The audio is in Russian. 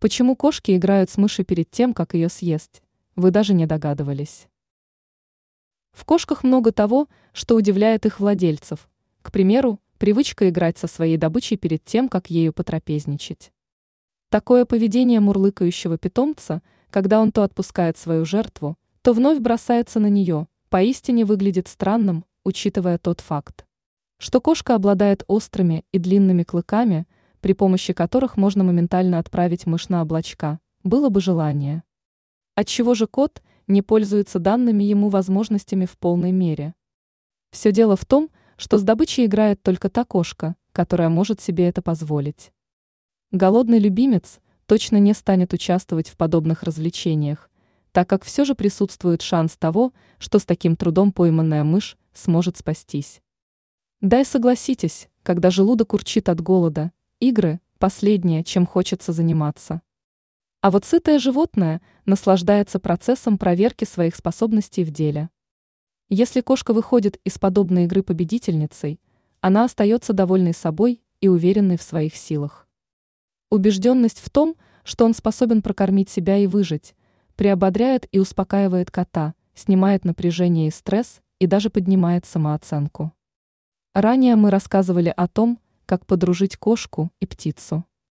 Почему кошки играют с мышью перед тем, как ее съесть? Вы даже не догадывались. В кошках много того, что удивляет их владельцев. К примеру, привычка играть со своей добычей перед тем, как ею потрапезничать. Такое поведение мурлыкающего питомца, когда он то отпускает свою жертву, то вновь бросается на нее, поистине выглядит странным, учитывая тот факт, что кошка обладает острыми и длинными клыками – при помощи которых можно моментально отправить мышь на облачка, было бы желание. Отчего же кот не пользуется данными ему возможностями в полной мере? Все дело в том, что с добычей играет только та кошка, которая может себе это позволить. Голодный любимец точно не станет участвовать в подобных развлечениях, так как все же присутствует шанс того, что с таким трудом пойманная мышь сможет спастись. Да и согласитесь, когда желудок урчит от голода, Игры – последнее, чем хочется заниматься. А вот сытое животное наслаждается процессом проверки своих способностей в деле. Если кошка выходит из подобной игры победительницей, она остается довольной собой и уверенной в своих силах. Убежденность в том, что он способен прокормить себя и выжить, приободряет и успокаивает кота, снимает напряжение и стресс и даже поднимает самооценку. Ранее мы рассказывали о том, как подружить кошку и птицу.